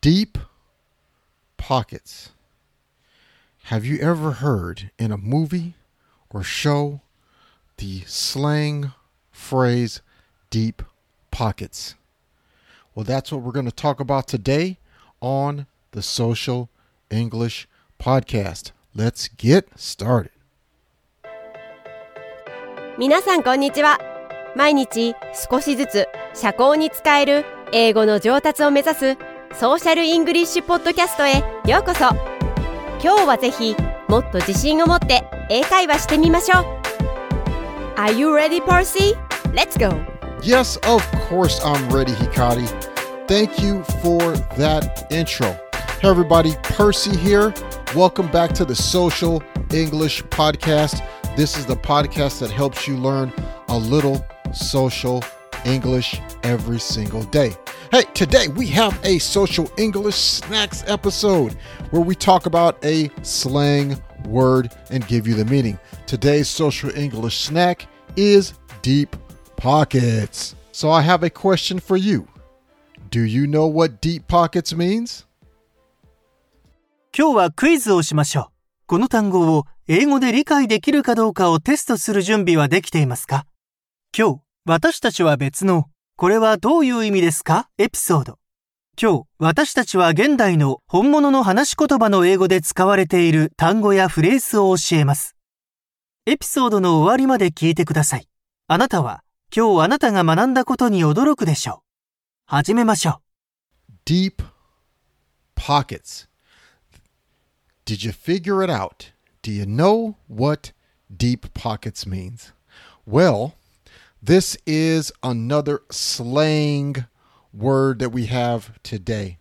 Deep pockets. Have you ever heard in a movie or show the slang phrase deep pockets? Well, that's what we're going to talk about today on the Social English Podcast. Let's get started. 皆さんこんにちは毎日少しずつ社交に使える英語の上達を目指す ソーシャルイングリッシュポッドキャストへようこそ今日はぜひもっと自信を持って英会話してみましょう Are you ready, Percy? Let's go! Yes, of course I'm ready, Hikari. Thank you for that intro. Hey, everybody, Percy here. Welcome back to the Social English Podcast. This is the podcast that helps you learn a little social English every single day. Hey, today we have a social English snacks episode where we talk about a slang word and give you the meaning. Today's social English snack is deep pockets. So I have a question for you. Do you know what deep pockets means? 今日はクイズをしましょう。この単語を英語で理解できるかどうかをテストする準備はできていますか今日、私たちは別の、これはどういう意味ですか？エピソード。今日、私たちは現代の本物の話し言葉の英語で使われている単語やフレーズを教えます。エピソードの終わりまで聞いてください。あなたは、今日あなたが学んだことに驚くでしょう。始めましょう。Deep pockets. Did you figure it out? Do you know what deep pockets means? Well, this is another slang word that we have today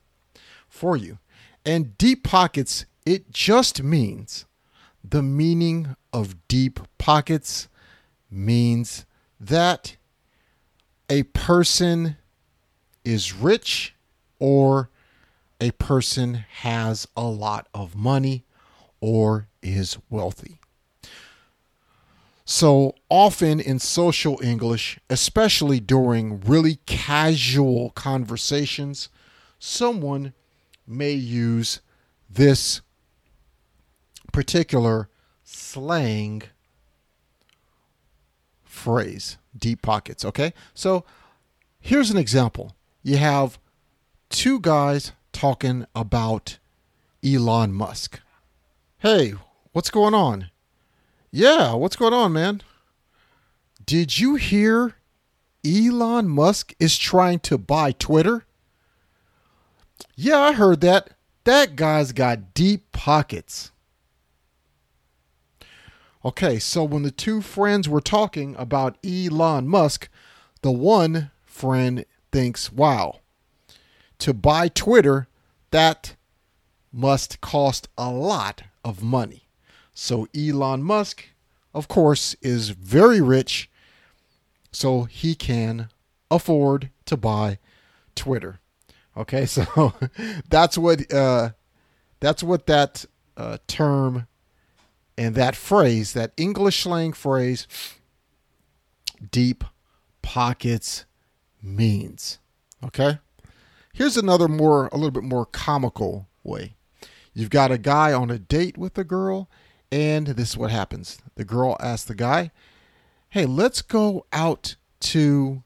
for you. And deep pockets, it just means the meaning of deep pockets means that a person is rich or a person has a lot of money or is wealthy. So often in social English, especially during really casual conversations, someone may use this particular slang phrase, deep pockets. Okay. So here's an example you have two guys talking about Elon Musk. Hey, what's going on? Yeah, what's going on, man? Did you hear Elon Musk is trying to buy Twitter? Yeah, I heard that. That guy's got deep pockets. Okay, so when the two friends were talking about Elon Musk, the one friend thinks, wow, to buy Twitter, that must cost a lot of money. So Elon Musk, of course, is very rich, so he can afford to buy Twitter. Okay, so that's what uh, that's what that uh, term and that phrase, that English slang phrase, deep pockets means. Okay. Here's another more, a little bit more comical way. You've got a guy on a date with a girl, and this is what happens. The girl asks the guy, Hey, let's go out to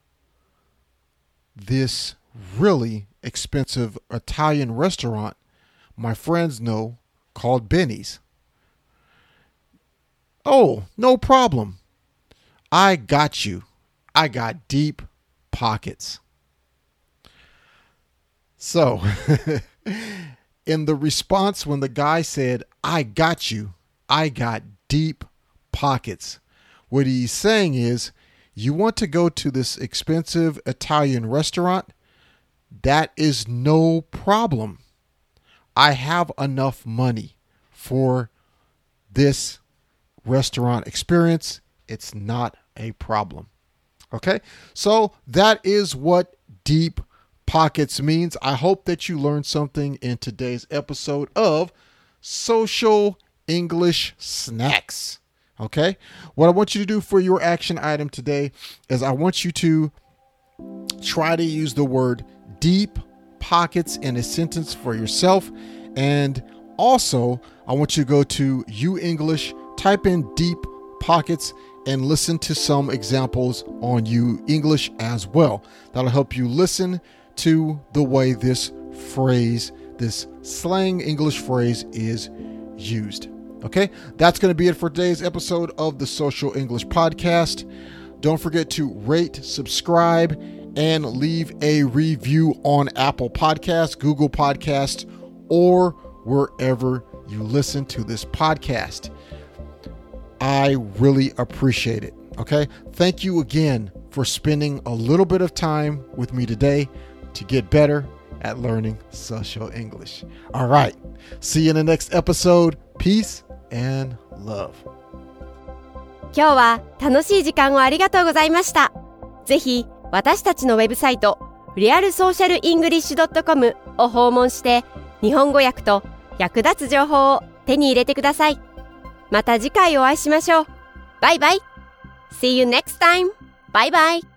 this really expensive Italian restaurant my friends know called Benny's. Oh, no problem. I got you. I got deep pockets. So, in the response, when the guy said, I got you, I got deep pockets, what he's saying is, you want to go to this expensive Italian restaurant? That is no problem. I have enough money for this restaurant experience. It's not a problem. Okay, so that is what deep pockets means. I hope that you learned something in today's episode of Social English Snacks. Okay, what I want you to do for your action item today is I want you to try to use the word deep pockets in a sentence for yourself. And also, I want you to go to YouGlish, type in deep pockets, and listen to some examples on YouGlish as well. That'll help you listen to the way this phrase, this slang English phrase, is used. Okay, that's going to be it for today's episode of the Social English Podcast. Don't forget to rate, subscribe, and leave a review on Apple Podcasts, Google Podcasts, or wherever you listen to this podcast. I really appreciate it. Okay. Thank you again for spending a little bit of time with me today to get better at learning social English. All right. See you in the next episode. Peace and love. 今日は楽しい時間をありがとうございました。ぜひ私たちのウェブサイト realsocialenglish.com を訪問して日本語訳と役立つ情報を手に入れてください。また次回お会いしましょう。バイバイ !See you next time! バイバイ